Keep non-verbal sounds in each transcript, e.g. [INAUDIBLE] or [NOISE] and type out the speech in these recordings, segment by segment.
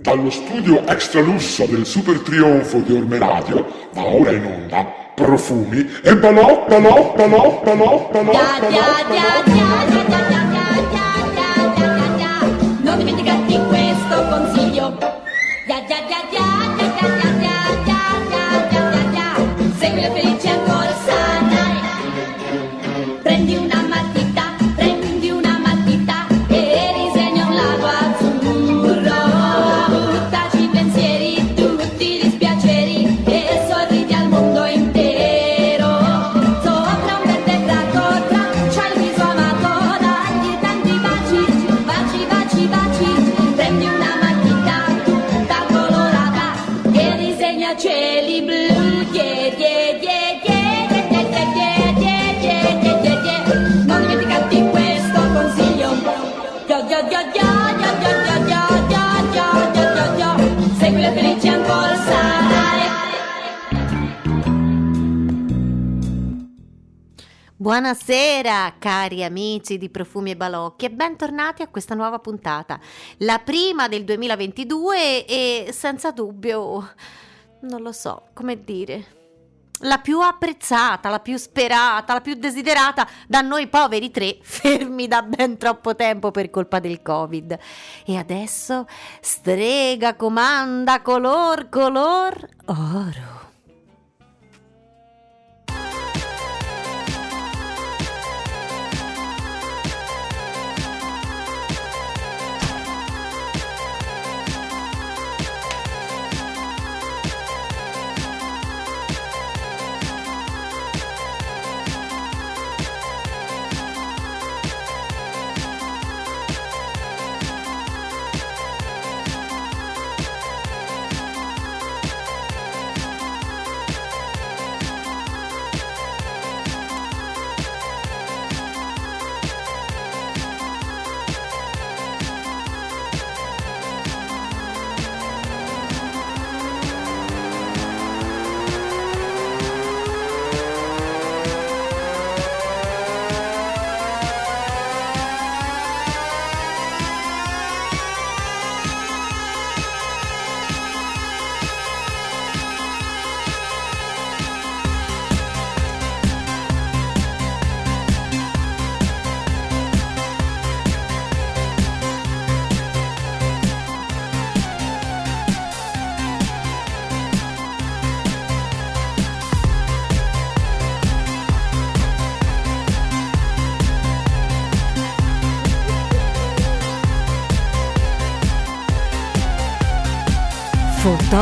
Dallo studio extra lusso del super trionfo di Orme Radio va ora in onda profumi e balò, balò, balò, balò, balò, Ya, balò, ya, balò. ya, ya, ya, ya, ya, ya, ya, Segui le felici ancora sarai. Buonasera cari amici di Profumi e Balocchi e bentornati a questa nuova puntata, la prima del 2022 e senza dubbio, non lo so come dire, la più apprezzata, la più sperata, la più desiderata da noi poveri tre [LAUGHS] fermi da ben troppo tempo per colpa del Covid. E adesso strega, comanda, color, color, oro.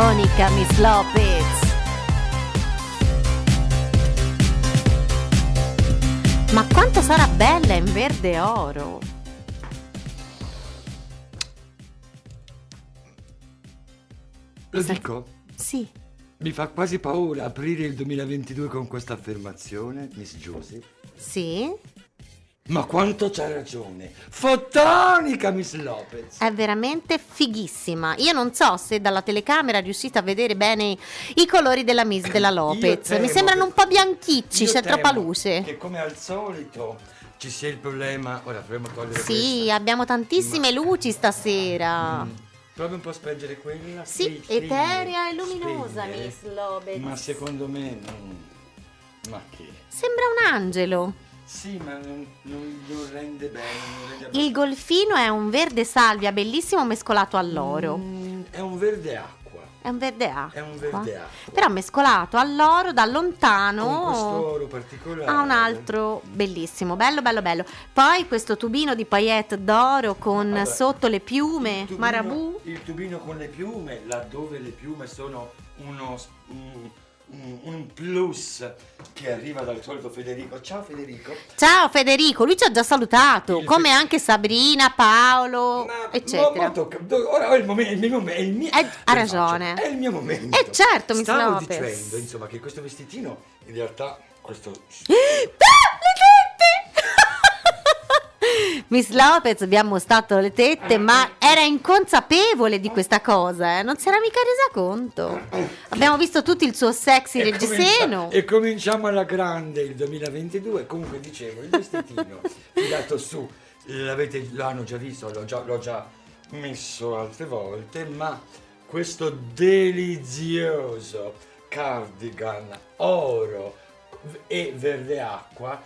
Fotonica Miss Lopez. Ma quanto sarà bella in verde oro. Lo dico, Sì, mi fa quasi paura aprire il 2022 con questa affermazione, Miss Josie. sì, Ma quanto c'ha ragione! Fotonica, Miss Lopez! è veramente fighissima. Io non so se dalla telecamera riuscite a vedere bene i colori della Miss [COUGHS] della Lopez. Mi sembrano che- un po' bianchicci, c'è troppa luce. Che come al solito ci sia il problema. Ora dovremmo togliere Sì, abbiamo tantissime Ma- luci stasera. Mm, Provi un po' a spengere quella. Sì, spegne, eterea e luminosa, spegne. Miss Lopez. Ma secondo me non... Ma che? Sembra un angelo. Sì, ma non, non- non rende bene. non rende Il golfino è un verde salvia bellissimo mescolato all'oro. Mm, è un verde acqua. È un verde acqua. È un verde acqua. Però mescolato all'oro da Con lontano questo oro particolare. ha un altro bellissimo, bello bello bello. Poi questo tubino di paillette d'oro con Allora, sotto le piume, il tubino- marabù. Il tubino con le piume, laddove le piume sono uno, un, un- plus che arriva dal solito Federico. Ciao Federico. Ciao Federico, lui ci ha già salutato, Il come Fe- anche Sabrina, Paolo, Ma- eccetera. ma- ma tocca- ora è il momento, è il mio momento. È il mio, Eh, ha Che faccio? ragione. È il mio momento. Eh, certo, Miss Stavo dicendo, insomma, che questo vestitino in realtà questo! [GASPS] [LAUGHS] Miss Lopez vi ha mostrato le tette, ma era inconsapevole di questa cosa, eh? non si era mica resa conto. Abbiamo visto tutti il suo sexy E reggiseno. comincia- E cominciamo alla grande il 2022. Comunque dicevo, il vestitino [LAUGHS] tirato su, l'avete, l'hanno già visto, l'ho già, l'ho già, messo altre volte, ma questo delizioso cardigan oro e verde acqua,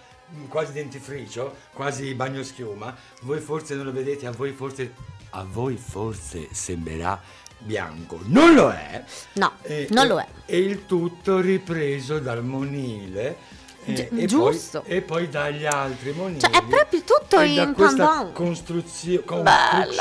quasi dentifricio, quasi bagno schiuma, voi forse non lo vedete, a voi forse, a voi forse sembrerà bianco, non lo è. No, E- non e- lo è. E il tutto ripreso dal monile. eh, Gi- e, giusto. Poi, e poi dagli altri monili. Cioè, è proprio tutto in questa pandan. construzio- Bello.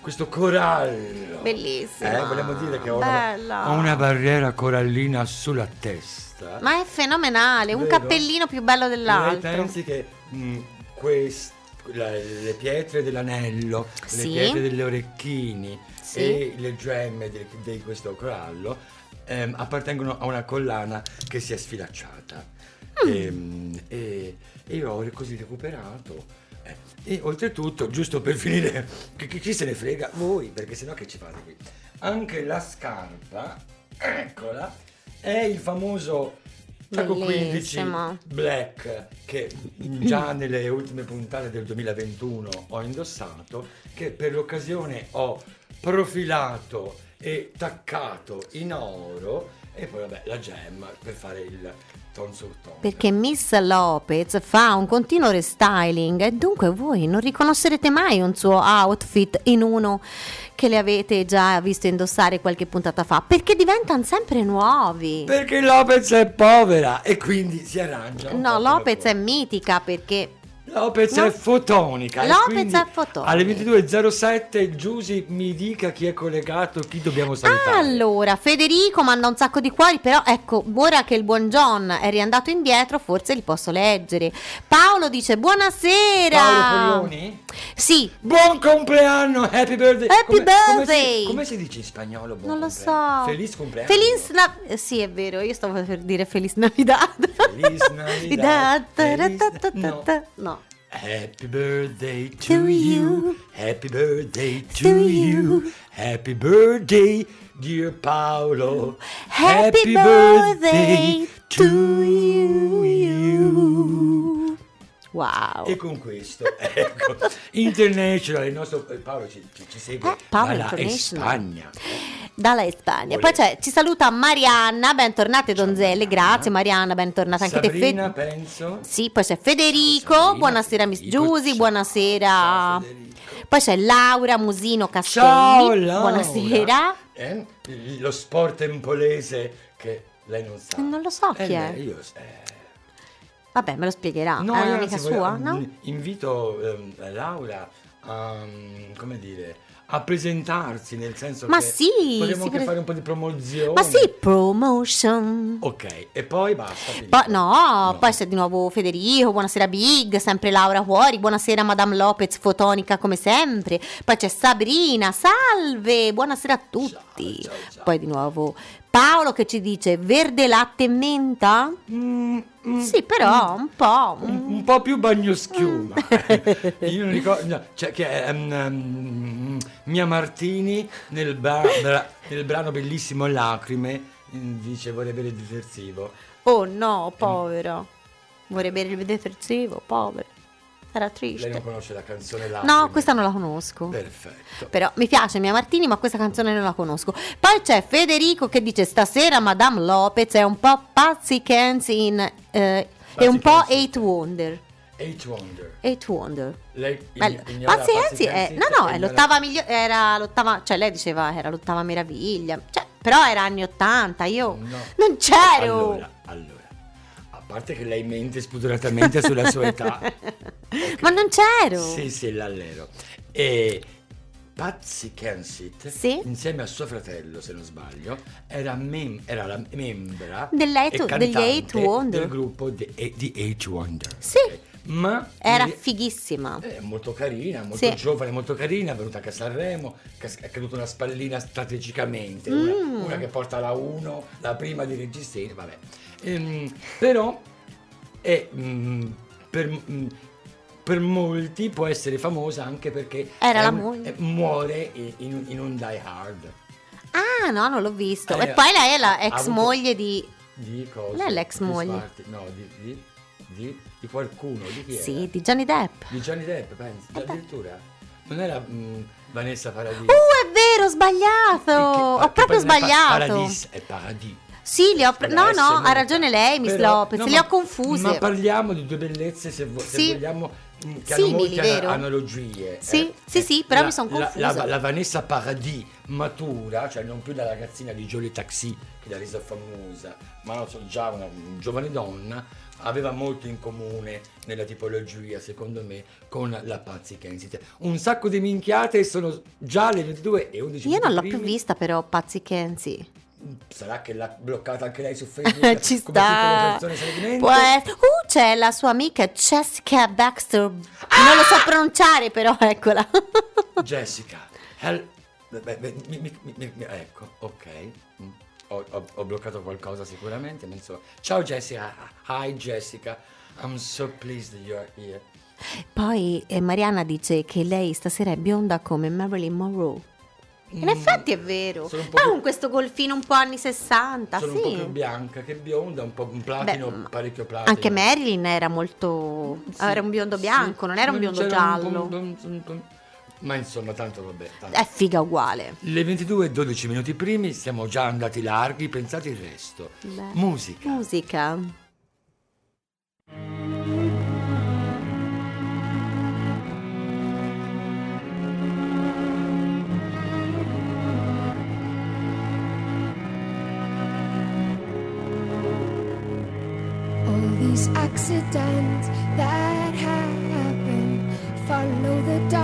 Questo corallo. Bellissima. Eh, vogliamo dire che ho una, ho una barriera corallina sulla testa. Ma è fenomenale, un Vero? cappellino più bello Lei dell'altro. pensi che mh, quest- la- le pietre dell'anello, Sì. le pietre delle orecchini Sì. e le gemme di, di questo corallo ehm, appartengono a una collana che si è sfilacciata. Mm. Ehm, E, e io ho così recuperato. E oltretutto, giusto per finire, che, che chi se ne frega? Voi, perché sennò che ci fate qui? Anche la scarpa, eccola, è il famoso Chaco 15 Bellissimo. Black che già [LAUGHS] nelle ultime puntate del 2021 ho indossato, che per l'occasione ho profilato e taccato in oro e poi vabbè la gem per fare il ton sul ton. Perché Miss Lopez fa un continuo restyling e dunque voi non riconoscerete mai un suo outfit in uno che le avete già visto indossare qualche puntata fa, perché diventano sempre nuovi. Perché Lopez è povera e quindi si arrangia. No, Lopez è mitica perché Lopez No. è fotonica. Lopez è fotonica. Alle 22.07 Giusy mi dica chi è collegato, chi dobbiamo salutare. Allora, Federico manda un sacco di cuori, però ecco, ora che il buon John è riandato indietro, forse li posso leggere. Paolo dice buonasera. Paolo Polioni? Sì, Buon compleanno, happy birthday. Happy Come- come birthday. si, come si dice in spagnolo? buon non lo compleanno? so. Feliz compleanno. Feliz Na- eh, Sì, è vero, io stavo per dire Feliz Navidad. Feliz Navidad. [LAUGHS] Feliz- Navidad. No. Happy birthday to, To you. you. Happy birthday to, To you. you. Happy birthday, dear Paolo. Happy birthday to you. Wow. E con questo, [LAUGHS] ecco, International, il nostro eh, Paolo ci, ci- segue Eh, Paolo dalla. Spagna. Dalla Spagna. Poi c'è, ci saluta Marianna, bentornate donzelle, grazie Marianna, bentornata anche Sabrina, te. Fe- penso. sì, poi c'è Federico, Sabrina, buonasera Miss Giusy, ciao. buonasera. Ciao. Poi c'è Laura Musino Castelli, Ciao Laura. buonasera. Eh, Lo sport empolese che lei non sa. Non lo so Eh, chi è. beh, Io, eh, Vabbè, me lo spiegherà. No, è io un'amica anzi voglio- sua, no? mm, Invito ehm, Laura a, mm, come dire, a presentarsi, nel senso Ma che sì, potremmo anche pre- fare un po' di promozione. Ma sì, promotion. Ok, e poi basta. finito. Poi, no, poi c'è di nuovo Federico, buonasera Big, sempre Laura fuori, buonasera Madame Lopez, fotonica come sempre. Poi c'è Sabrina, salve, buonasera a tutti. Ciao, ciao, ciao. Poi di nuovo Paolo che ci dice verde latte e menta? Mm, mm, Sì, però un po'. un, un po' più bagnoschiuma. [LAUGHS] [LAUGHS] Io non ricordo, no, cioè che ehm, ehm, Mia Martini nel, bra- bra- nel brano bellissimo Lacrime mm, dice vorrei bere il detersivo. Oh no, povero. Vorrei bere il detersivo, povero. Era Lei triste. non conosce la canzone Lacrime? No, questa non la conosco. Perfetto. Però mi piace Mia Martini, ma questa canzone non la conosco. Poi c'è Federico che dice: Stasera Madame Lopez è un po' Patsy Kensi in. eh, è un po'. Eight Wonder. Eight Wonder. Eight Wonder. Lei ignora Patsy Patsy Kensi è. No, no, è l'ottava migliore. Era l'ottava. Cioè, lei diceva era l'ottava meraviglia. Cioè, però era anni 80. Io No. non c'ero. Allora, allora, parte che lei mente spudoratamente sulla sua età. [LAUGHS] Ma non c'ero. Sì, sì, l'allero. E Patsy Kensit, Sì. insieme a suo fratello, se non sbaglio, era, mem- era la membra degli Eight Wonder. del gruppo di, di Eight Wonder. Sì. ok? Ma Era in- fighissima. è molto carina, molto Sì. giovane, molto carina, è venuta a Sanremo, è caduta una spallina strategicamente, Mm. una, una che porta la 1, la prima di registri, vabbè. Ehm, però è, mm, per, mm, per molti può essere famosa anche perché Era è la un- moglie. è- muore in, in- un Die Hard. Ah, no, non l'ho visto. Eh, e poi lei è la ex avuto- moglie di. Di cosa? Non è l'ex moglie. Martin, No, di, di, di, di qualcuno, di chi era? Sì, di Johnny Depp. Di Johnny Depp, pensi? Eh. Addirittura? Non era... mm, Vanessa Paradis. Uh, è vero, ho sbagliato. Che- Ho proprio è pa- sbagliato. Paradis è Paradis. Sì, li ho pre- no, la S no, ha ragione lei, Miss Però- Lopez, no, le ho confuse. Ma parliamo di due bellezze, se, vo- se Sì. vogliamo, mh, che Simili, hanno molte vero? analogie. Sì, eh. sì, Eh, sì, però la- mi son la- confusa. La, la Vanessa Paradis matura, cioè non più la ragazzina di Jolie Taxi che l'ha resa famosa, ma so, già una, giovane donna, aveva molto in comune nella tipologia, secondo me, con la Pazzi Kensington. Un sacco di minchiate sono già le 22 e 11 Io non l'ho minuti più primi. vista però, Pazzi Kenzie. Sarà che l'ha bloccata anche lei su [LAUGHS] Facebook. Ci sta. Può essere- Uh, c'è la sua amica Jessica Baxter. Non lo so pronunciare, però eccola. Jessica. hel- beh, beh, mi- mi- mi- mi- ecco, ok. Ho, ho- ho bloccato qualcosa sicuramente, insomma. Ciao Jessica. Hi Jessica. I'm so pleased that you're here. Poi eh, Mariana dice che lei stasera è bionda come Marilyn Monroe. In Mm, effetti è vero. sono un più- con questo golfino un po' anni 60, Sono sì. un po' più bianca che bionda, un po' un platino, Beh, parecchio platino. Anche Marilyn era molto... Sì, era un biondo sì. bianco, non era un biondo un giallo. un un po'- Ma insomma, tanto vabbè. tanto. È figa uguale. Le 22 e 12 minuti primi siamo già andati larghi, pensate il resto. Beh. Musica. Musica. All these accidents that happen follow the.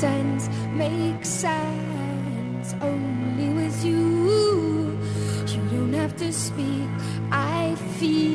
Coincidence makes sense only with you. You don't have to speak. I feel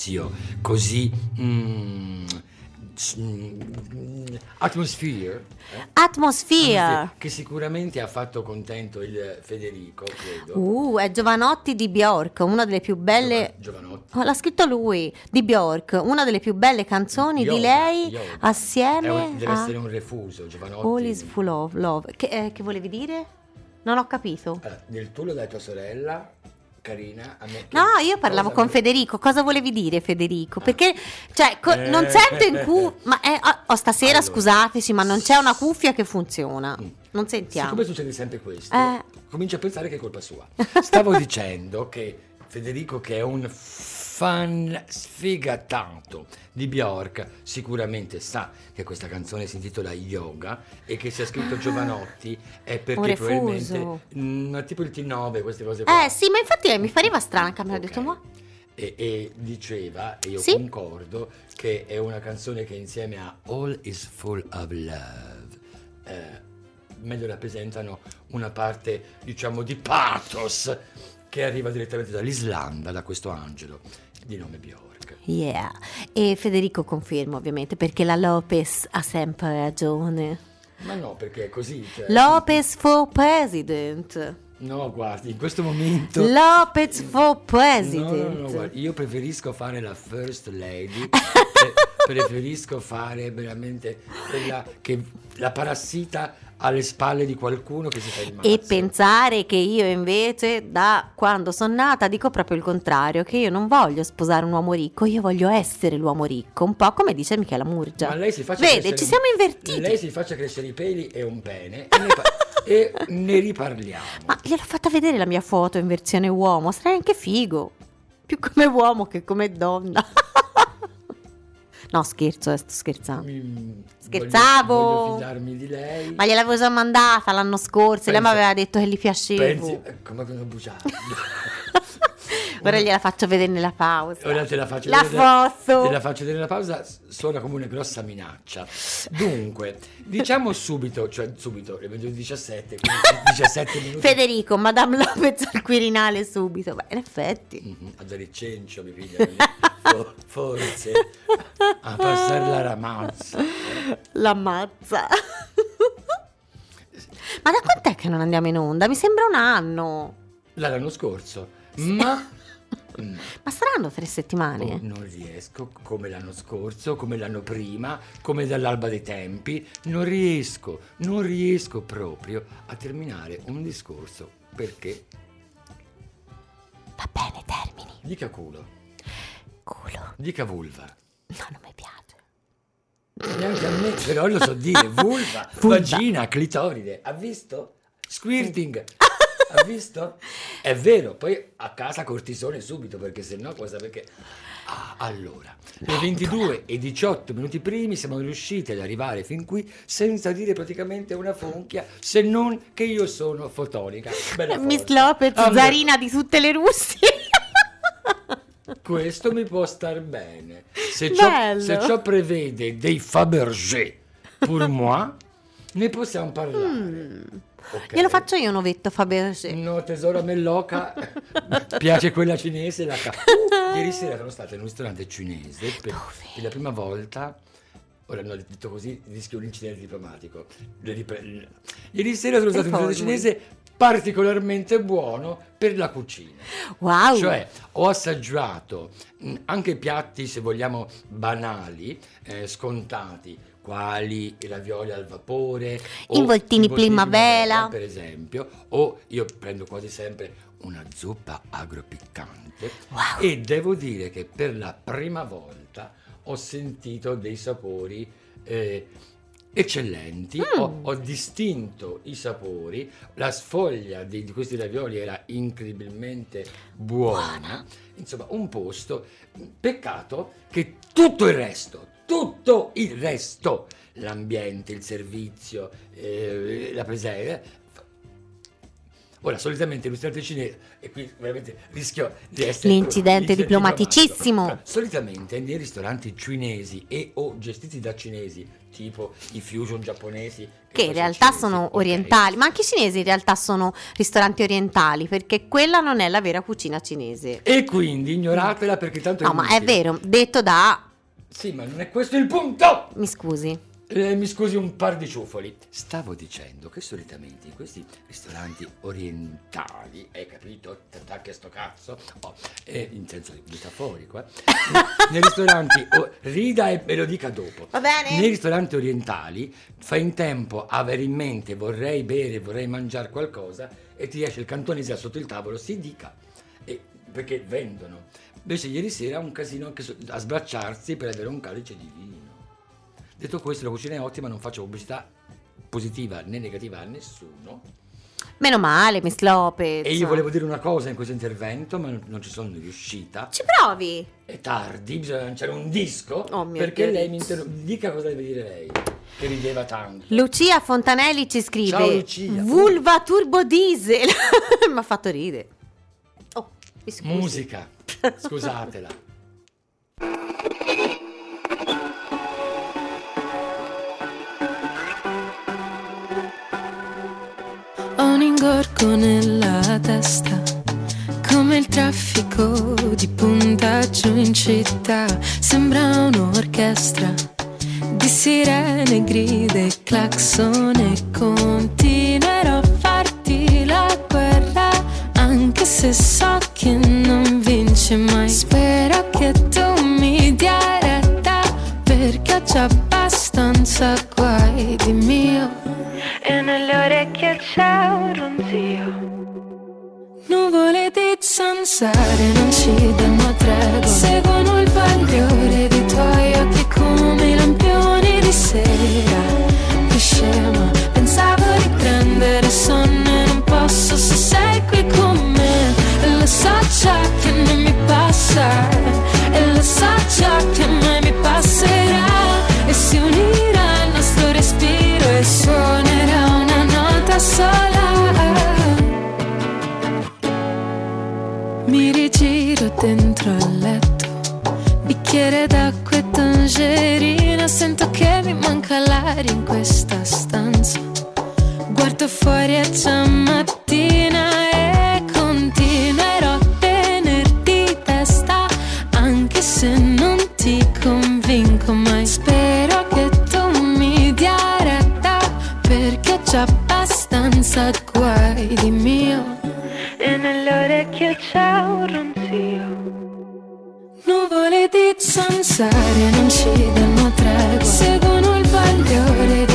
inizio così mm, atmosphere, eh, Atmosphere. che sicuramente ha fatto contento il Federico, credo. Uh, è Giovanotti di Bjork, una delle più belle... Giova- Giovanotti. Oh, l'ha scritto lui, di Bjork, una delle più belle canzoni di Yoga, lei yoga. assieme un- deve a essere un refuso, Giovanotti. All is full of love. Che, eh, che volevi dire? Non ho capito. Allora, del tu a tua sorella, carina, a me. che No, io parlavo con Federico. Cosa volevi dire, Federico? Perché, cioè, co- Eh. non sento in cu... [LAUGHS] Ma eh, oh, oh, stasera, Allora. scusateci, ma non c'è una cuffia che funziona. Mm. Non sentiamo. Siccome succede sempre questo, Eh. comincio a pensare che è colpa sua. Stavo dicendo che Federico, che è un fan sfigatato di Bjork, sicuramente sa che questa canzone si intitola Yoga e che se ha scritto Giovanotti è perché probabilmente mm, tipo il T9, queste cose qua. Eh sì, ma infatti eh, mi pareva strana che mi ha Ok. detto, ma... e, e diceva, e io Sì. concordo, che è una canzone che insieme a All is Full of Love eh, meglio rappresentano una parte, diciamo, di pathos che arriva direttamente dall'Islanda, da questo angelo di nome Bjork. Yeah. E Federico conferma ovviamente perché la Lopez ha sempre ragione. Ma no, perché è così. cioè- Lopez for president. No, guardi, in questo momento... Lopez for No, president. no, no, guardi, io preferisco fare la first lady, [LAUGHS] pre- preferisco fare veramente quella che la parassita alle spalle di qualcuno che si fa il mazzo. E pensare che io invece da quando sono nata dico proprio il contrario, che io non voglio sposare un uomo ricco, io voglio essere l'uomo ricco, un po' come dice Michela Murgia. Ma lei si faccia Vede, crescere- ci siamo invertiti. Lei si faccia crescere i peli e un pene e ne, e ne riparliamo. Ma gliel'ho fatta vedere la mia foto in versione uomo, sarei anche figo. Più come uomo che come donna. [LAUGHS] no, scherzo, eh, sto scherzando. Mi- Scherzavo. Voglio, voglio fidarmi di lei. Ma gliel'avevo già mandata l'anno scorso e lei mi Pensa- aveva detto che gli piacevo. Pensi, eh, come una bugiarda. [LAUGHS] Ora gliela faccio vedere nella pausa. Ora te la faccio La vedere. foto. Te la faccio vedere nella pausa, suona come una grossa minaccia. Dunque, diciamo subito, cioè subito, le 17, quindi [LAUGHS] 17 minuti. Federico, Madame Lopez al Quirinale subito. Beh, in effetti. Mhm, A dare cencio mi piglia fo- [LAUGHS] forse a passare la ramazza. L'ammazza. Ma da quant'è che non andiamo in onda? Mi sembra un anno. L'anno scorso, ma mm, Ma saranno tre settimane? oh, non riesco come l'anno scorso, come l'anno prima, come dall'alba dei tempi, non riesco, non riesco proprio a terminare un discorso perché Va bene, termini. dica culo, Culo. dica vulva. No, non mi piace. Neanche a me, però lo so dire, [LAUGHS] vulva, Vulva. vagina, clitoride, ha visto? Squirting, ha visto? È vero, poi a casa cortisone subito, perché se no cosa perché... Ah, allora, le 22 e 18 minuti primi siamo riusciti ad arrivare fin qui senza dire praticamente una fonchia, se non che io sono fotonica. Miss. Lopez, Ah, zarina di tutte le russie. Questo mi può star bene. Se ciò, se ciò prevede dei Fabergé pour moi, ne possiamo parlare. Ok? Glielo faccio io un ovetto Fabergé. No, tesoro, a me l'oca [LAUGHS] piace quella cinese. La ca- Uh, [LAUGHS] ieri sera sono stata in un ristorante cinese per, per la prima volta. Ora, no, detto così, rischio un incidente diplomatico. Ieri sera sono stato in un ristorante cinese particolarmente buono per la cucina. Wow. Cioè, ho assaggiato anche piatti, se vogliamo, banali, eh, scontati, quali i ravioli al vapore, Involtini i voltini primavera. per esempio, o io prendo quasi sempre una zuppa agropiccante Wow. e devo dire che per la prima volta ho sentito dei sapori eh, eccellenti, Mm. ho, ho distinto i sapori, la sfoglia di, di questi ravioli era incredibilmente buona, insomma un posto, peccato che tutto il resto, tutto il resto, l'ambiente, il servizio, eh, la presenza, Ora, solitamente il ristorante cinese, e qui veramente rischio di essere... L'incidente essere diplomaticissimo. diplomatico. Solitamente nei ristoranti cinesi e o gestiti da cinesi, tipo i fusion giapponesi... Che in realtà cinesi, sono ok. orientali, ma anche i cinesi in realtà sono ristoranti orientali, perché quella non è la vera cucina cinese. E quindi ignoratela perché tanto No, ma è vero, detto da... Sì, ma non è questo il punto! Mi scusi. Eh, mi scusi un par di ciuffoli. Stavo dicendo che solitamente in questi ristoranti orientali, hai capito? T'attacchi a sto cazzo? Oh, eh, in senso metaforico, eh. [LAUGHS] Nei ristoranti, oh, rida e me lo dica dopo. Va bene? Nei ristoranti orientali fai in tempo a avere in mente vorrei bere, vorrei mangiare qualcosa e ti esce il cantonese sotto il tavolo, si dica. E- perché vendono. Invece ieri sera un casino anche a sbracciarsi per avere un calice di vino. Detto questo, la cucina è ottima, non faccio pubblicità positiva né negativa a nessuno. Meno male, Miss Lopez. E io volevo dire una cosa in questo intervento, ma non- non ci sono riuscita. Ci provi. È tardi, bisogna lanciare un disco. Oh mio perché Dio. lei mi interrompe. Dica cosa deve dire lei, che rideva tanto. Lucia Fontanelli ci scrive Ciao, Lucia. Vulva Turbo Diesel. [LAUGHS] Mi ha fatto ridere. Oh, mi scusi. Musica. Scusatela. Ho un ingorgo nella testa, come il traffico di puntaggio in città. Sembra un'orchestra di sirene, grida e clacson e continuerò a farti la guerra, anche se so che non vince mai. Spero che tu mi dia retta, perché ho già abbastanza guai di mio. E nelle orecchie c'è un ronzio. Nuvole di zanzare non ci danno tregua Seguono il bagliore mi rigiro dentro al letto, bicchiere d'acqua e tangerina, sento che mi manca l'aria in questa stanza. Guardo fuori è già mattina e continuerò a tenerti testa, anche se non ti convinco mai. Spero che tu mi dia retta, perché già abbastanza guai di mio e nelle orecchie c'è un ronzio. Nuvole di zanzare non ci danno tregua, seguono il bagliore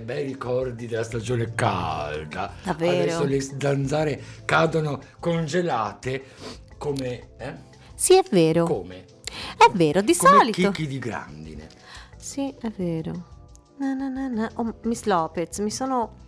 zanzare, bei ricordi della stagione calda. Davvero? Adesso le zanzare cadono congelate come... Eh? Sì, è vero. Come? È vero, di Come solito. chicchi di grandine. Sì, è vero. Na, na, na, na. Oh, Miss Lopez, mi sono...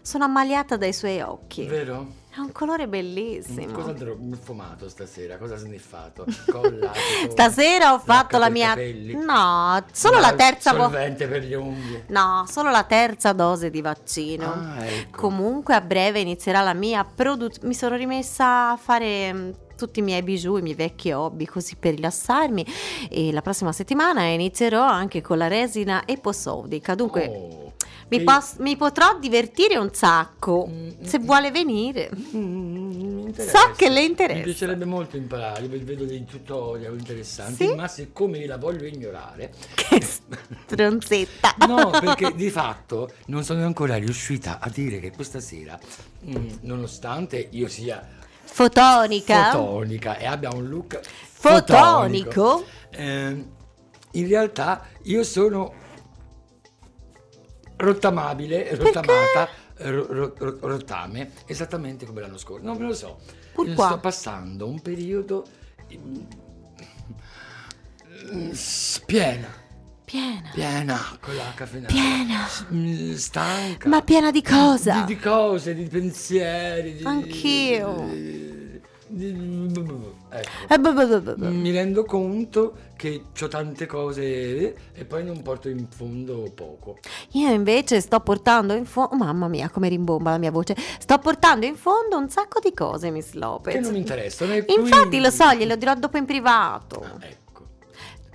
Sono ammaliata dai suoi occhi. Vero? È un colore bellissimo. Cosa andrò fumato stasera? Cosa sniffato? Colla? tipo, Stasera ho fatto la mia... capelli? No, solo la Mal- terza... Solvente per le unghie. No, solo la terza dose di vaccino. Ah, ecco. Comunque a breve inizierà la mia produzione. Mi sono rimessa a fare mm, tutti i miei bijou, i miei vecchi hobby, così per rilassarmi. E la prossima settimana inizierò anche con la resina eposodica. Dunque Oh, mi, pos- mi potrò divertire un sacco. Mm, Se mm, vuole venire. Mm, mi interessa. So che le interessa. Mi piacerebbe molto imparare, vedo dei tutorial interessanti, Sì? ma siccome la voglio ignorare, [LAUGHS] Che stronzetta. no, perché di fatto non sono ancora riuscita a dire che questa sera, mm, nonostante io sia Fotonica. fotonica e abbia un look Fotonico? ehm, in realtà io sono rottamabile, rottamata, ro- ro- ro- rottame, esattamente come l'anno scorso. Non me lo so. Pourquoi? Sto passando un periodo mm, s- piena, Piena. piena con la caffeinata. Piena. Mm, Stanca. Ma piena di cosa? Di, di cose, di pensieri. Di, Anch'io. di- ecco. Eh. Mi rendo conto che ho tante cose e poi non porto in fondo poco. Io invece sto portando in fondo, mamma mia come rimbomba la mia voce, sto portando in fondo un sacco di cose Miss Lopez. Che non mi interessano. Infatti lo so, glielo dirò dopo in privato. Ah, ecco,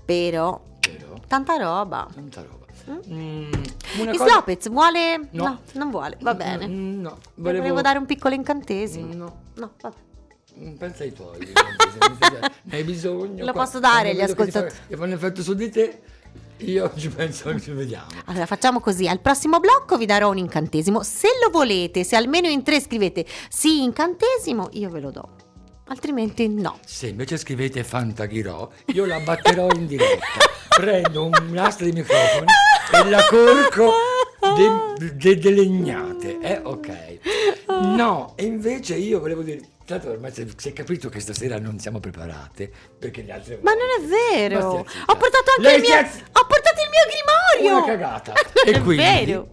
Però, però tanta roba. tanta roba. Mm, una Miss cosa- Lopez vuole... No. No. non vuole, va bene. Mm, No, Le volevo, Volevo dare un piccolo incantesimo. Mm, No, No, vabbè. Mm, pensa ai tuoi. [LAUGHS] ne hai bisogno. Lo Qua- posso dare che fa- ascoltatori. Che fanno effetto su di te, io ci penso, ci vediamo. Allora facciamo così, al prossimo blocco vi darò un incantesimo, se lo volete, se almeno in tre scrivete sì incantesimo, io ve lo do, altrimenti no. Se invece scrivete Fantaghirò, io la batterò in diretta. Prendo un nastro di microfono e la corco de- de- delle legnate. Eh, ok. No, e invece io volevo dire. Tanto ormai si è capito che stasera non siamo preparate perché le altre Ma non è vero, ho portato anche Lei il mio, ho portato il mio grimorio. Una cagata. [LAUGHS] E è quindi, vero.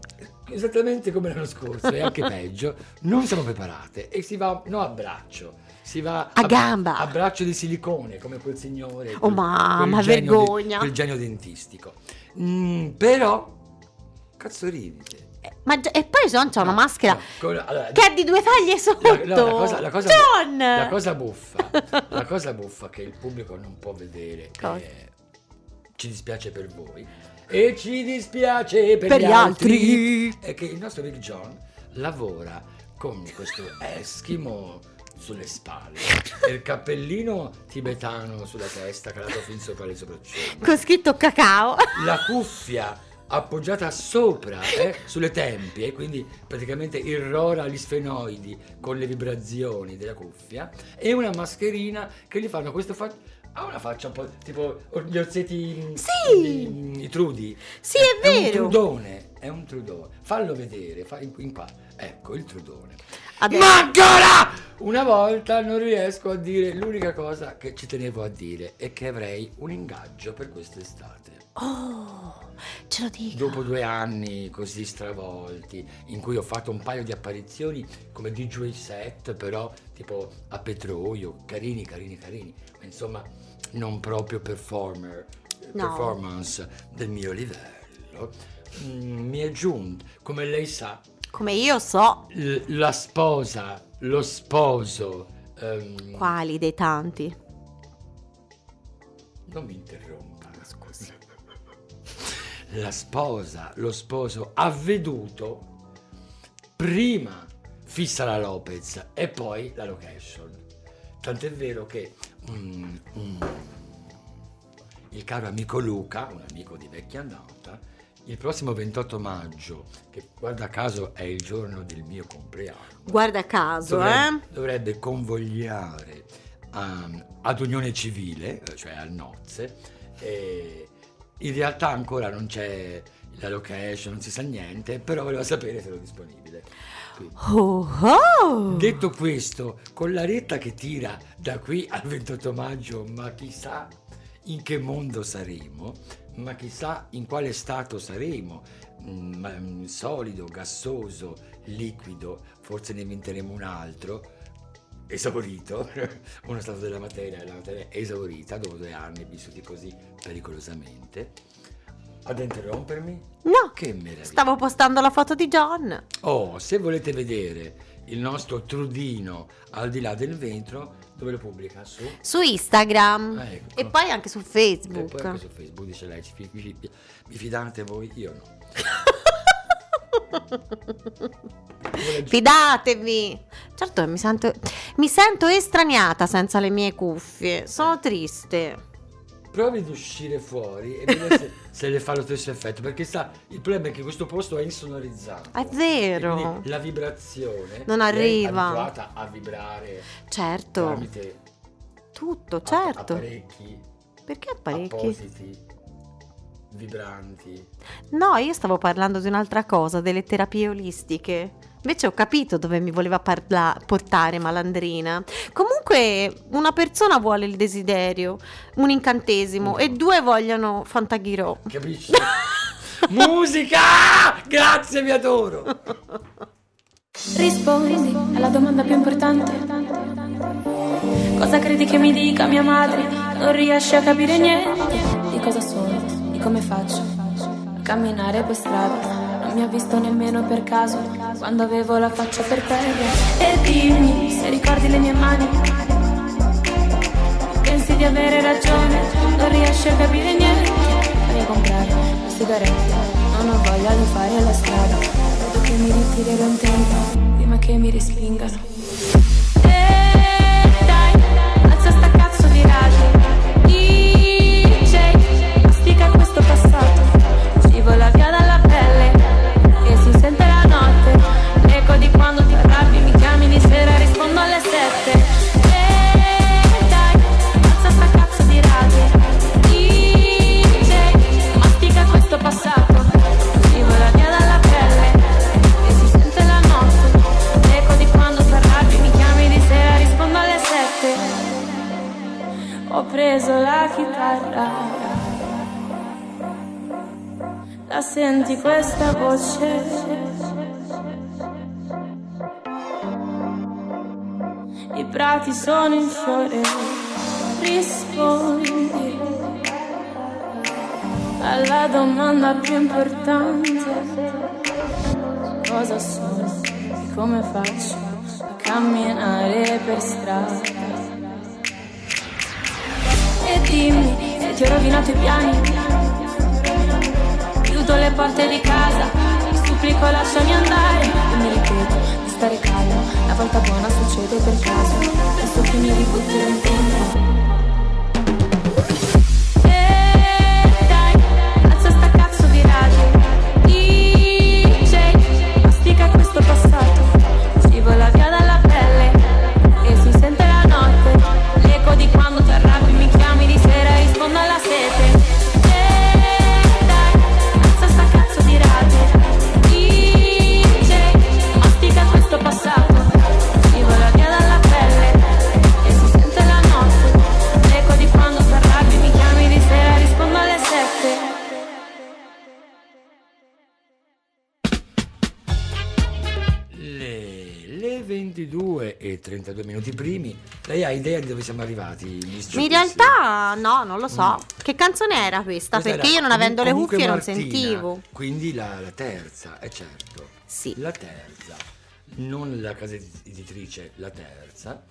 esattamente come l'anno scorso, e anche [LAUGHS] peggio, non siamo preparate e si va, no a braccio, si va A gamba. a braccio di silicone, come quel signore. Oh, quel- mamma, quel genio vergogna. di- quel genio dentistico. Mm, però, cazzo. Eh, Ma e poi John c'ha una maschera allora, che ha di due taglie sotto. la, no, la cosa, la cosa- John! la cosa buffa, la cosa buffa che il pubblico non può vedere, è- ci dispiace per voi e ci dispiace per, Per gli gli altri, altri. è che il nostro Big John lavora con questo eschimo sulle spalle [LAUGHS] e il cappellino tibetano sulla testa calato fin sopra le sopracciglia Con scritto cacao. la cuffia appoggiata sopra, eh, sulle tempie, quindi praticamente irrora gli sfenoidi con le vibrazioni della cuffia, e una mascherina che gli fanno questo fa- ha una faccia un po' tipo gli orsetti Sì! i, i trudi. Sì, è un vero. trudone, è un trudone. Fallo vedere, fa in, in qua. Ecco, il trudone. Adesso- Ma ancora! Una volta non riesco a dire l'unica cosa che ci tenevo a dire è che avrei un ingaggio per quest'estate. Oh, ce lo dico. Dopo due anni così stravolti, in cui ho fatto un paio di apparizioni come DJ set, però tipo a petrolio, carini, carini, carini, ma insomma non proprio performer, No. performance del mio livello, mm, mi è giunto, come lei sa, Come io so l- la sposa, lo sposo, ehm, quali dei tanti. non mi interrompa, scusi. La sposa, lo sposo avveduto prima fissa la Lopez e poi la location. Tant'è vero che mm, mm, il caro amico Luca, un amico di vecchia nota, il prossimo 28 maggio, che guarda caso è il giorno del mio compleanno, Guarda caso, dovrebbe, eh. dovrebbe convogliare um, ad unione civile, eh, cioè a nozze. E in realtà ancora non c'è la location, non si sa niente, però voleva sapere se ero disponibile. Oh, oh. detto questo, con la retta che tira da qui al 28 maggio, ma chissà in che mondo saremo, ma chissà in quale stato saremo, mm, mm, solido, gassoso, liquido, forse ne inventeremo un altro, esaurito, [LAUGHS] uno stato della materia, la materia è esaurita dopo due anni vissuti così pericolosamente. Ad interrompermi? No, Che meraviglia! stavo postando la foto di John. Oh, se volete vedere il nostro trudino al di là del vetro, dove lo pubblica? Su? Su Instagram Ah, ecco. e poi anche su E Facebook. poi anche su Facebook dice lei, vi fidate voi? Io no. [LAUGHS] Fidatevi! Certo, mi sento, mi sento estraniata senza le mie cuffie. Sono triste. Provi ad uscire fuori e vedere se, [LAUGHS] se le fa lo stesso effetto, perché sa, il problema è che questo posto è insonorizzato. È vero. La vibrazione Non lei è arriva. abituata a vibrare Certo, tramite tutto, certo. apparecchi Perché apparecchi? appositi, vibranti. No, io stavo parlando di un'altra cosa, delle terapie olistiche. Invece ho capito dove mi voleva parla- portare Malandrina. Comunque, una persona vuole il desiderio, un incantesimo, e due vogliono Fantaghirò. Capisci? [LAUGHS] Musica! Grazie, vi adoro! Rispondi alla domanda più importante. Cosa credi che mi dica mia madre? Non riesce a capire niente di cosa sono, di come faccio a camminare per strada. Mi ha visto nemmeno per caso quando avevo la faccia per terra. E dimmi se ricordi le mie mani. Pensi di avere ragione, non riesci a capire niente. Voglio comprare sigarette Non ho voglia di fare la strada Vedo che mi ritirerò in tempo Prima che mi respingano E senti questa voce? I prati sono in fiore, rispondi alla domanda più importante. Cosa sono e come faccio a camminare per strada? E dimmi se ti ho rovinato i piani Chiudo le porte di casa. Ti supplico lasciami andare. E mi ripeto di stare calmo. La volta buona succede per caso. Penso che mi ributterò in tempo 32 minuti primi. Lei ha idea di dove siamo arrivati? In realtà no, non lo so. Mm. Che canzone era questa? Questa Perché era io non avendo le cuffie non Martina, sentivo. Quindi la, la terza, è certo. Sì. La terza. Non la casa editrice, la terza.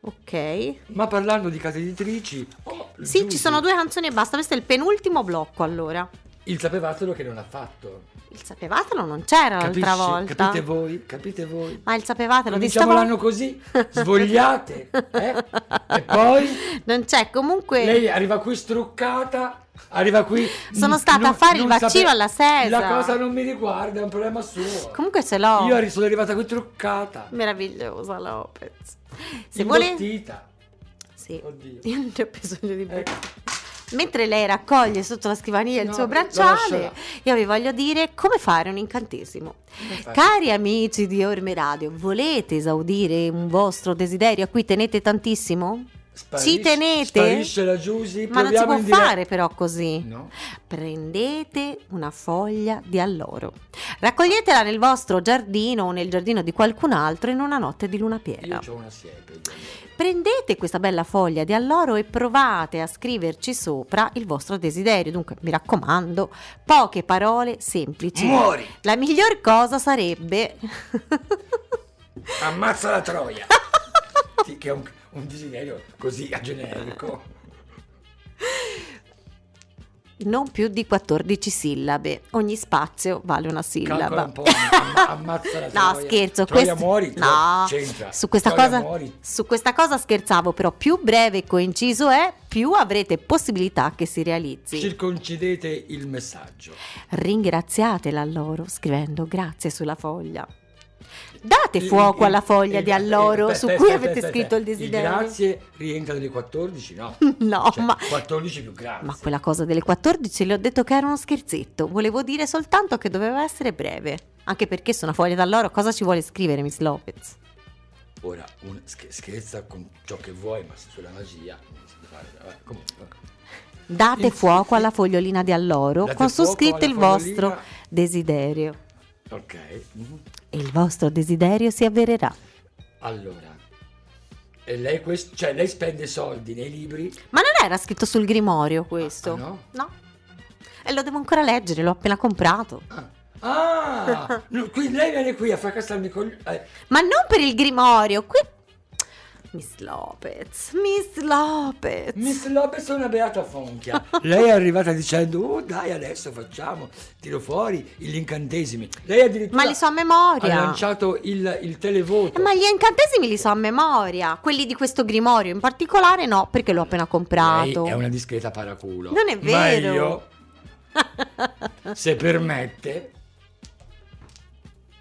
Ok. Ma parlando di case editrici... oh, Sì, Giusy, ci sono due canzoni e basta. Questo è il penultimo blocco allora. Il sapevatelo che non ha fatto. Il sapevatelo non c'era l'altra Capisce? volta. Capite voi? Capite voi? Ma il sapevatelo di stavolta l'anno così, [LAUGHS] svogliate, eh? E poi non c'è. Comunque lei arriva qui struccata, arriva qui... Sono stata a non- fare il vaccino alla Sesa. La cosa non mi riguarda, è un problema suo. Comunque ce l'ho. Io sono arrivata qui truccata, Meravigliosa Lopez. Se vuole. Sì. Oddio. Io non ho bisogno di Ecco. Mentre lei raccoglie sotto la scrivania il No, suo lo bracciale, io vi voglio dire come fare un incantesimo. Cari amici di Orme Radio, volete esaudire un vostro desiderio a cui tenete tantissimo? Sparisce- Ci tenete? Sparisce la Giusy, Ma non si può fare però così. No? Prendete una foglia di alloro, raccoglietela nel vostro giardino o nel giardino di qualcun altro in una notte di luna piena. Io ho una siepe. Prendete questa bella foglia di alloro e provate a scriverci sopra il vostro desiderio. Dunque, mi raccomando, poche parole semplici. Muori! La miglior cosa sarebbe [LAUGHS] Ammazza la troia! [LAUGHS] Sì, che è un, un desiderio così a generico. [LAUGHS] non più di 14 sillabe. Ogni spazio vale una sillaba. un amma- [LAUGHS] No, scherzo, quest- muori, no, su questa, cosa, su questa cosa scherzavo, però più breve e coinciso è, più avrete possibilità che si realizzi. Circoncidete il messaggio. Ringraziatela loro scrivendo grazie sulla foglia. Date fuoco alla foglia di alloro su cui avete scritto il desiderio. grazie rientra delle 14, no? [LAUGHS] No, Cioè, ma, 14 più grazie. ma quella cosa delle 14 le ho detto che era uno scherzetto. Volevo dire soltanto che doveva essere breve. Anche perché su una foglia d'alloro cosa ci vuole scrivere Miss Lopez? Ora, un- sch- scherza con ciò che vuoi, ma sulla magia non si deve fare. Comunque. Date fuoco alla [LAUGHS] fogliolina di alloro Date con su scritto il vostro desiderio. Ok. mhm. E il vostro desiderio si avvererà. Allora. E lei, quest- cioè, lei spende soldi nei libri. Ma non era scritto sul grimorio questo? Ah, no? No. E lo devo ancora leggere, l'ho appena comprato. Ah, ah [LAUGHS] no, qui lei viene qui a fracassarmi con eh, Ma non per il grimorio, qui... Miss Lopez, Miss Lopez. Miss Lopez è una beata fonchia. [LAUGHS] Lei è arrivata dicendo, oh dai adesso facciamo, tiro fuori gli incantesimi. Lei addirittura Ma li so a memoria. ha lanciato il, il televoto. Eh, Ma gli incantesimi li so a memoria, quelli di questo grimorio in particolare no, perché l'ho appena Lei comprato. è una discreta paraculo. Non è Ma vero. io, [LAUGHS] se permette,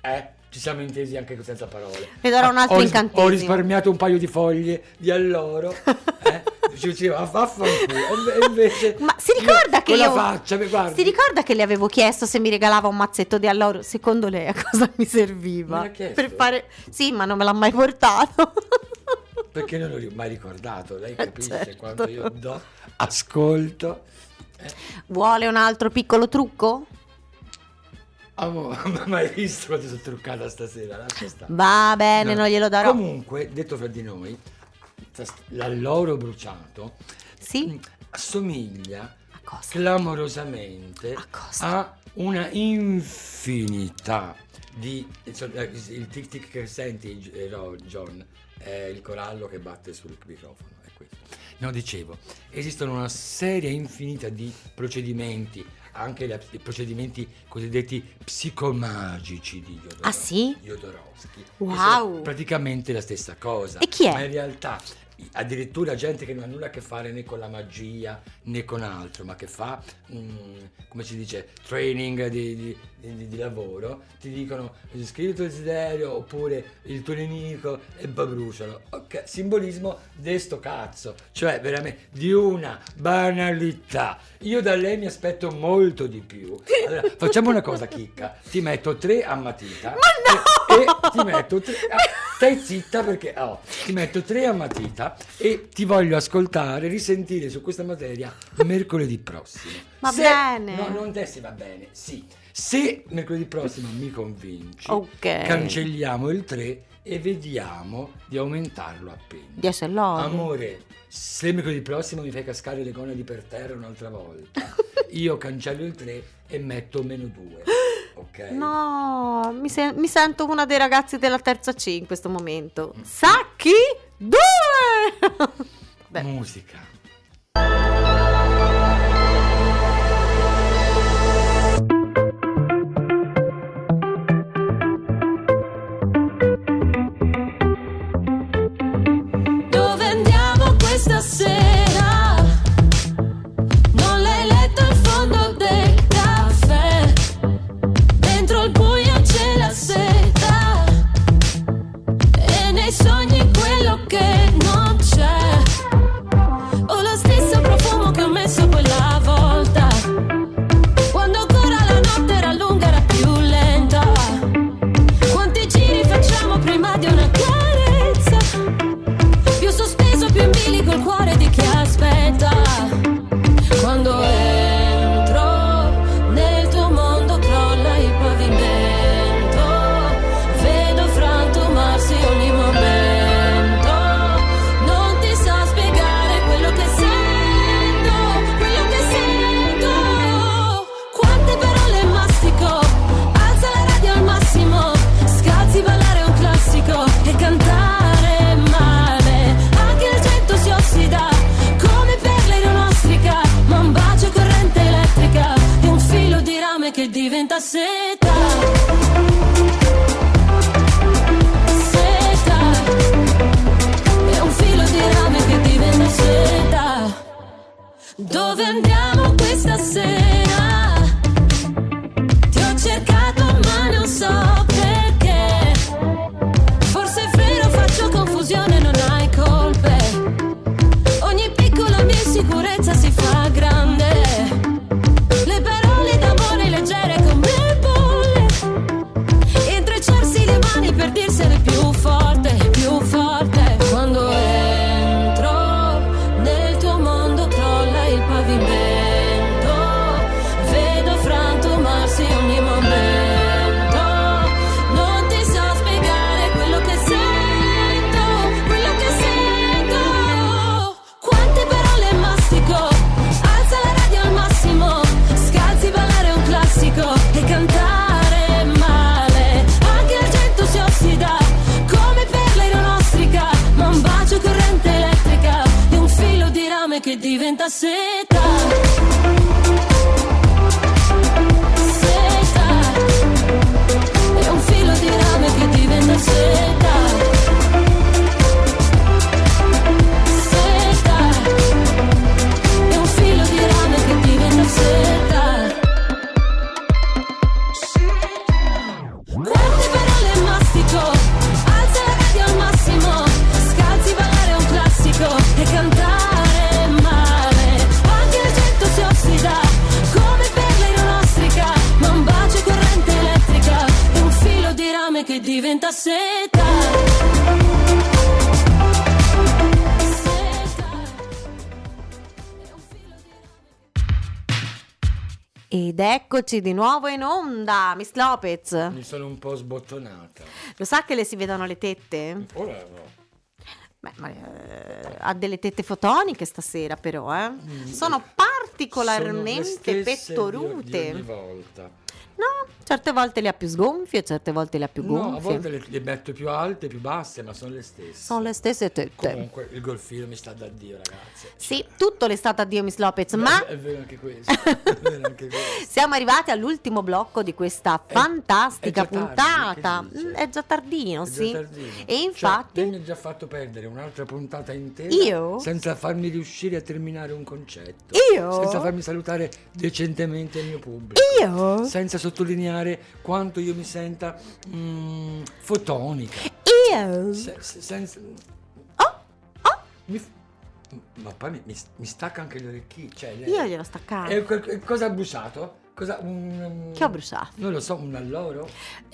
eh, ci siamo intesi anche senza parole. Le darò un Ah, altro ho incantesimo. Ho risparmiato un paio di foglie di alloro. [LAUGHS] Eh? Ci diceva vaffanculo. E inve- e invece Ma si ricorda io che io faccia. Si ricorda che le avevo chiesto se mi regalava un mazzetto di alloro? Secondo lei a cosa mi serviva? Me? Per fare Sì, ma non me l'ha mai portato. [LAUGHS] Perché non l'ho mai ricordato. Lei capisce certo. quando io do ascolto. Vuole un altro piccolo trucco? Amore, ma [LAUGHS] mai visto quanto sono truccata stasera? Va bene, No. non glielo darò. Comunque, detto fra di noi, l'alloro bruciato Sì? assomiglia A clamorosamente A a una infinità di insomma, il tic tic che senti eh, John è il corallo che batte sul microfono no dicevo esistono una serie infinita di procedimenti anche la- i procedimenti cosiddetti psicomagici di Jodorowsky, Ah, sì? Jodorowsky, Wow. praticamente la stessa cosa E chi è? ma in realtà addirittura gente che non ha nulla a che fare né con la magia né con altro, ma che fa, mm, come si dice, training di, di- di- di lavoro, ti dicono scrivi il tuo desiderio oppure il tuo nemico e poi brucialo. Ok, simbolismo de sto cazzo, cioè veramente di una banalità. Io da lei mi aspetto molto di più. Allora, facciamo una cosa, chicca, ti metto tre a matita e, e ti metto tre... Stai zitta perché oh, ti metto tre a matita e ti voglio ascoltare, risentire su questa materia mercoledì prossimo. Va Se- bene. No, non adesso va bene, sì. Se mercoledì prossimo mi convinci, Ok. cancelliamo il 3 e vediamo di aumentarlo appena. Di essere loro. Amore, se mercoledì prossimo mi fai cascare le gonadi per terra un'altra volta, [LAUGHS] io cancello il 3 e metto meno 2. Ok? No, mi, se- mi sento una dei ragazzi della terza C in questo momento. Sacchi? Due! [LAUGHS] Beh, Musica. Che Ed eccoci di nuovo in onda, Miss Lopez. Mi sono un po' sbottonata. Lo sa che le si vedono le tette? Ora no. Beh, ma, eh, ha delle tette fotoniche stasera però, eh? Sono Mm. Sono particolarmente di- pettorute. Di ogni volta. No, certe volte le ha più sgonfie, certe volte le ha più No, a gonfie. volte le, le metto più alte, più basse, ma sono le stesse. Sono le stesse tette. Comunque il golfino mi sta da Dio, ragazze. Sì, tutto le è stato addio Miss Lopez, ma È vero anche questo. È vero anche [LAUGHS] questo. siamo arrivati all'ultimo blocco di questa È- fantastica è già tardi, puntata. dice? Mm, È già tardino, È già sì. tardino. E Cioè, infatti lei mi ha già fatto perdere un'altra puntata intera Io? senza farmi riuscire a terminare un concetto. Io? Senza farmi salutare decentemente il mio pubblico. Io? Senza sottolineare quanto io mi senta mm, fotonica. Io? Se- se- senza... Oh, oh, mi ma poi mi, mi- mi stacca anche le orecchie. Cioè, io glielo staccavo. E cosa ha bruciato? Cosa, un, Che ho bruciato? Non lo so, un alloro?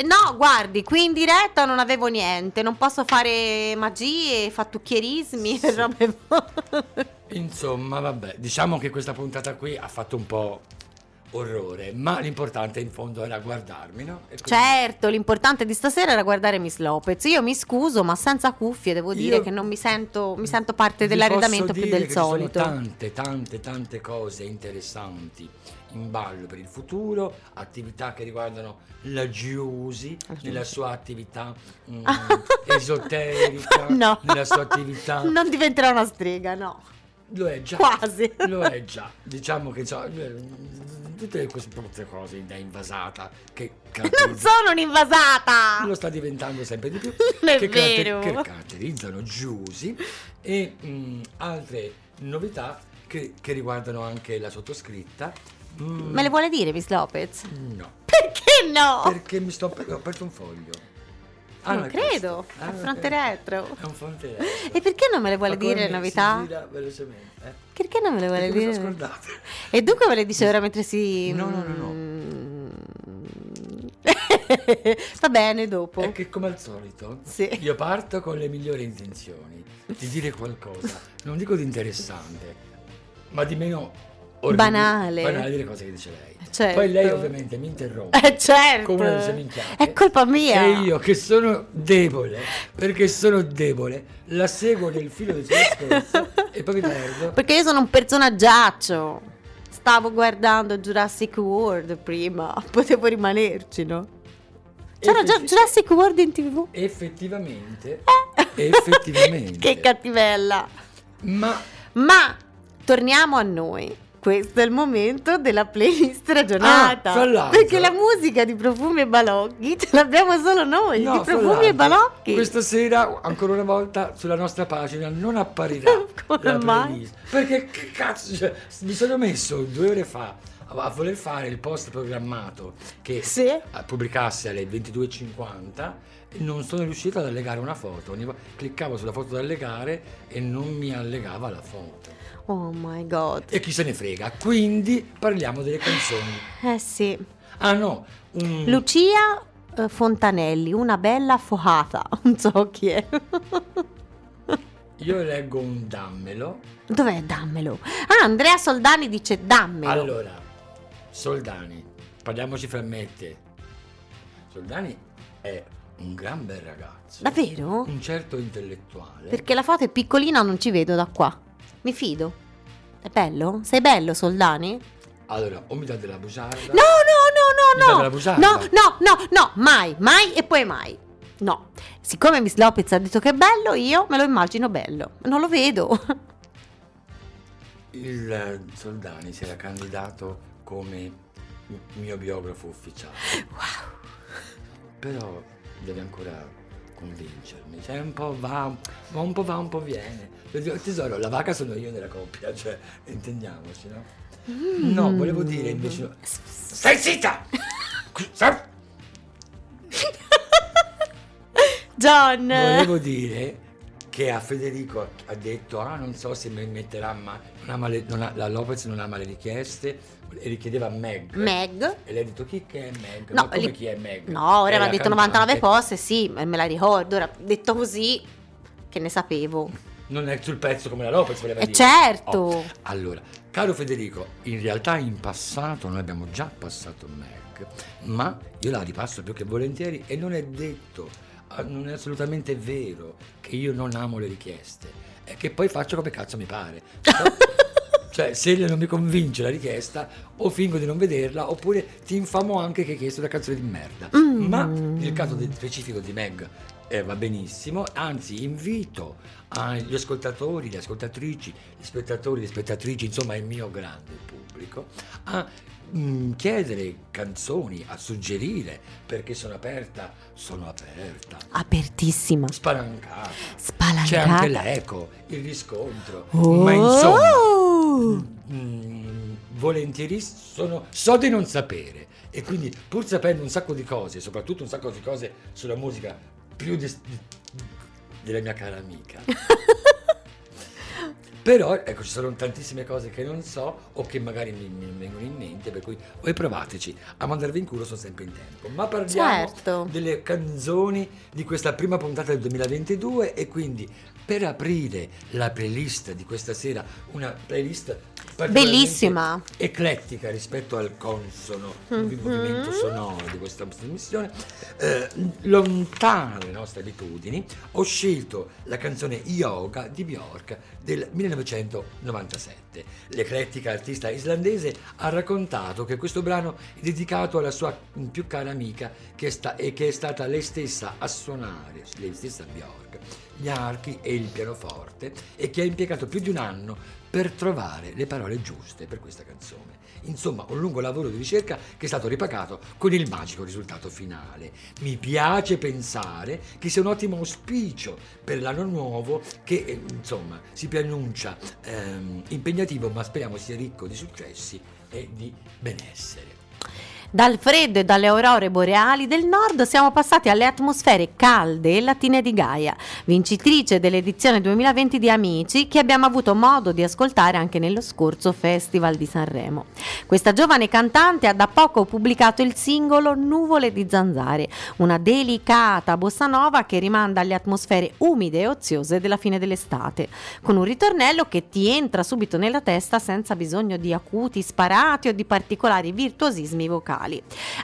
No, guardi, qui in diretta non avevo niente, non posso fare magie, fattucchierismi e [LAUGHS] robe. Insomma, vabbè, diciamo che questa puntata qui ha fatto un po' orrore, ma l'importante in fondo era guardarmi, no? Quindi Certo, l'importante di stasera era guardare Miss Lopez. Io mi scuso, ma senza cuffie devo dire Io- che non mi sento, mi sento parte dell'arredamento più del che ci sono solito. tante, tante, tante cose interessanti in ballo per il futuro, attività che riguardano la Giusy nella sua attività mm, [LAUGHS] esoterica, No. nella sua attività Non diventerà una strega, no. Lo è già. Quasi. [LAUGHS] Lo è già. Diciamo che so, tutte queste cose da invasata che Non caratterizza- [LAUGHS] sono un'invasata! lo sta diventando sempre di più. [LAUGHS] Non è che, caratter- vero. che caratterizzano Giusy e mh, altre novità che, che riguardano anche la sottoscritta. Mm, Me le vuole dire, Miss Lopez? No, Perché no? perché mi sto ho aperto un foglio. Ah, non credo, questo. a Ah, fronte retro. [LAUGHS] È un fronte retro. E perché non me le vuole dire le novità? Velocemente. Eh? Perché non me le vuole dire? sono scordato. E dunque me le dice ora mentre si... No, no, no, no. no. [LAUGHS] Va bene, dopo. È che come al solito Sì. io parto con le migliori intenzioni di dire qualcosa, non dico di interessante, ma di meno orribile- Banale. banale delle cose che dice lei. Certo. Poi lei ovviamente mi interrompe. [LAUGHS] Eh certo. Come una seminchiate. È colpa mia. E io che sono debole, perché sono debole, la seguo nel filo del suo discorso e poi mi perdo. Perché io sono un personaggiaccio. Stavo guardando Jurassic World prima. [LAUGHS] Potevo rimanerci, no? C'era già Effetti- Jurassic World in tv. Effettivamente, [LAUGHS] effettivamente. che cattivella. Ma Ma torniamo a noi. Questo è il momento della playlist ragionata. Ah, perché la musica di Profumi e Balocchi ce l'abbiamo solo noi. No, di Profumi e Balocchi. Questa sera, ancora una volta, sulla nostra pagina non apparirà [LAUGHS] Come la mai? playlist. Perché che cazzo, cioè, mi sono messo due ore fa a, voler fare il post programmato che Sì. eh, pubblicasse alle 22.50 e non sono riuscito ad allegare una foto. Cliccavo sulla foto da allegare e non mi allegava la foto. Oh my god. E chi se ne frega. Quindi parliamo delle canzoni. Eh sì. Ah no, un- Lucia eh, Fontanelli, una bella fohata. [LAUGHS] Non so chi è. io leggo un dammelo. Dov'è? Dammelo. Ah, Andrea Soldani dice dammelo. Allora, Soldani, parliamoci fra me e te. Soldani è un gran bel ragazzo. Davvero? Un certo intellettuale. Perché la foto è piccolina, non ci vedo da qua. Mi fido. È bello? Sei bello, Soldani? Allora, o mi dà della bugiarda. No, no, Mi no, no, della no. bugiarda? No, no, no, no, mai, mai e poi mai. No. Siccome Miss Lopez ha detto che è bello, io me lo immagino bello. Non lo vedo. [LAUGHS] il eh, Soldani si era candidato come mi- mio biografo ufficiale. Però deve ancora convincermi. Cioè un po' va, ma un po' va, un po' viene. Dico, Tesoro, la vacca sono io nella coppia, cioè, intendiamoci, no? No, volevo dire invece. Stai zitta! Stai- John! Volevo dire che a Federico ha detto, ah non so se mi metterà ma non ama le- non ha- la Lopez non ama le richieste e richiedeva Meg. Meg? E lei ha detto chi che è Meg? No, ma come lì- chi è Meg? No, ora aveva detto 99 cantante. poste, sì, me la ricordo. Ora, detto così, che ne sapevo. Non è sul pezzo come la Lopez voleva Eh, dire. certo. Oh, Allora, caro Federico, in realtà in passato noi abbiamo già passato Meg, ma io la ripasso più che volentieri e non è detto, ah, non è assolutamente vero che io non amo le richieste, è che poi faccio come cazzo mi pare. [LAUGHS] Cioè, se non mi convince la richiesta, o fingo di non vederla, oppure ti infamo anche che hai chiesto una canzone di merda. Mm. Ma nel caso specifico di Meg eh, va benissimo, anzi invito agli ascoltatori, le ascoltatrici, gli spettatori, le spettatrici, insomma il mio grande pubblico, a mm, chiedere canzoni, a suggerire, perché sono aperta, sono aperta, Apertissima. spalancata. Spalancata. C'è anche l'eco, il riscontro, Oh! ma insomma, mm, volentieri sono, so di non sapere e quindi pur sapendo un sacco di cose, soprattutto un sacco di cose sulla musica più di- della mia cara amica. [LAUGHS] Però ecco ci sono tantissime cose che non so o che magari mi, mi vengono in mente, per cui voi provateci, a mandarvi in culo sono sempre in tempo. Ma parliamo Certo. delle canzoni di questa prima puntata del 2022 e quindi per aprire la playlist di questa sera, una playlist Bellissima. eclettica rispetto al consono Mhm. movimento sonoro di questa trasmissione, eh, lontana dalle nostre abitudini, ho scelto la canzone Yoga di Bjork del 1997. L'eclettica artista islandese ha raccontato che questo brano è dedicato alla sua più cara amica che è sta- e che è stata lei stessa a suonare, lei stessa Bjork, gli archi e il pianoforte e che ha impiegato più di un anno per trovare le parole giuste per questa canzone. Insomma, un lungo lavoro di ricerca che è stato ripagato con il magico risultato finale. Mi piace pensare che sia un ottimo auspicio per l'anno nuovo che, eh, insomma, si preannuncia ehm, impegnativo, ma speriamo sia ricco di successi e di benessere. Dal freddo e dalle aurore boreali del nord siamo passati alle atmosfere calde e latine di Gaia, vincitrice dell'edizione 2020 di Amici che abbiamo avuto modo di ascoltare anche nello scorso Festival di Sanremo. Questa giovane cantante ha da poco pubblicato il singolo Nuvole di zanzare, una delicata bossa nova che rimanda alle atmosfere umide e oziose della fine dell'estate, con un ritornello che ti entra subito nella testa senza bisogno di acuti sparati o di particolari virtuosismi vocali.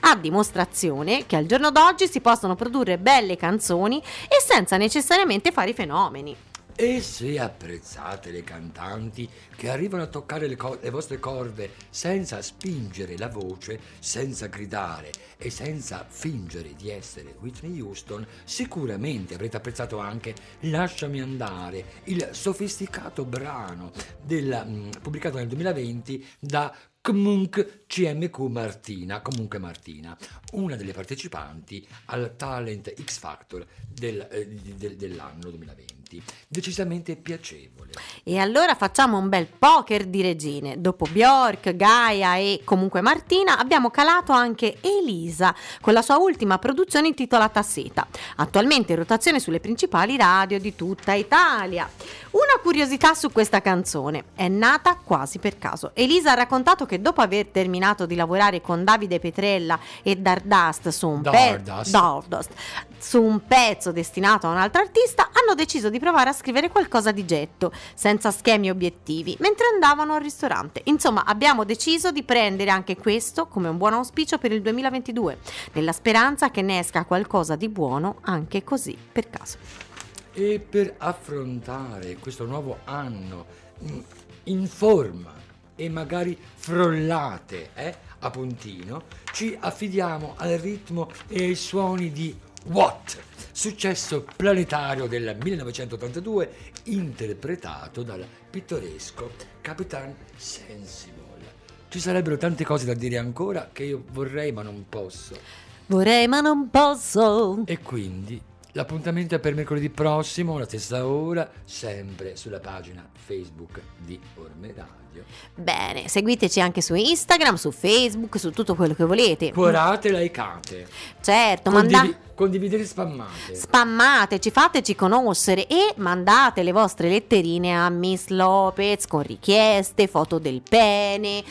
A dimostrazione che al giorno d'oggi si possono produrre belle canzoni e senza necessariamente fare i fenomeni. E se apprezzate le cantanti che arrivano a toccare le, co- le vostre corde senza spingere la voce, senza gridare e senza fingere di essere Whitney Houston, sicuramente avrete apprezzato anche Lasciami andare, il sofisticato brano del, pubblicato nel 2020 da Comunque CMQ Martina, comunque Martina, una delle partecipanti al Talent X Factor del- eh, del- dell'anno 2020. Decisamente piacevole. E allora facciamo un bel poker di regine. Dopo Bjork, Gaia e comunque Martina abbiamo calato anche Elisa con la sua ultima produzione intitolata Seta, attualmente in rotazione sulle principali radio di tutta Italia. Una curiosità su questa canzone, è nata quasi per caso. Elisa ha raccontato che dopo aver terminato di lavorare con Davide Petrella e Dardust su un, pe- Dardust. Dardust, su un pezzo destinato a un altro artista, hanno deciso di provare a scrivere qualcosa di getto, senza schemi e obiettivi, mentre andavano al ristorante. Insomma, abbiamo deciso di prendere anche questo come un buon auspicio per il 2022, nella speranza che ne esca qualcosa di buono anche così per caso. E per affrontare questo nuovo anno mm, in forma e magari frollate eh, a puntino, ci affidiamo al ritmo e ai suoni di What? Successo planetario del 1982 interpretato dal pittoresco Capitan Sensible. Ci sarebbero tante cose da dire ancora che io vorrei ma non posso. Vorrei ma non posso. E quindi l'appuntamento è per mercoledì prossimo, alla stessa ora, sempre sulla pagina Facebook di Ormerà video. Bene, seguiteci anche su Instagram, su Facebook, su tutto quello che volete. Curate, likeate. Certo, Condivi- mandate condividete spammate. Spammateci, fateci conoscere e mandate le vostre letterine a Miss Lopez con richieste, foto del pene.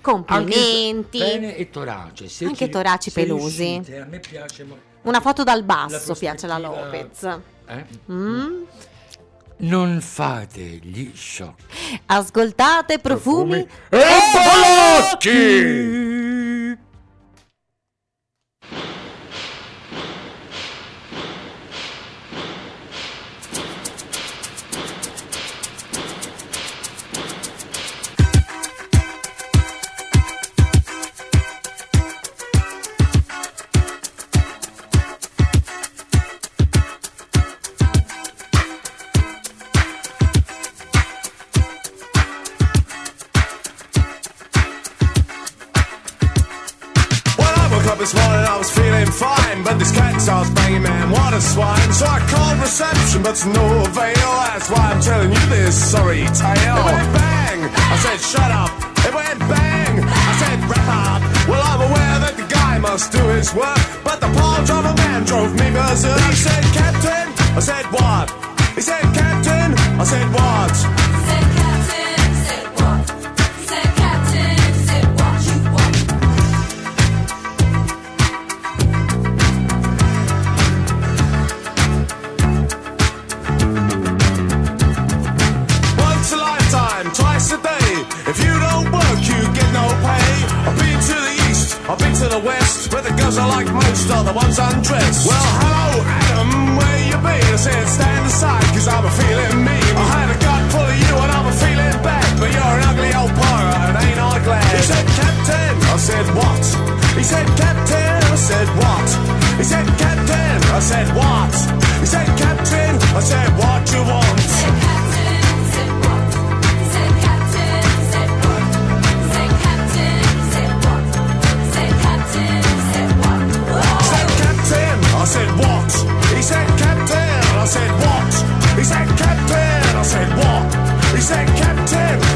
Complimenti. Anche pene e torace. Se anche ci, toraci pelosi. Riuscite, a me piace molto. Una foto dal basso la prospettiva... piace la Lopez. Eh? Mm? non fate gli sciocchi. Ascoltate profumi, profumi e balocchi! said, Captain.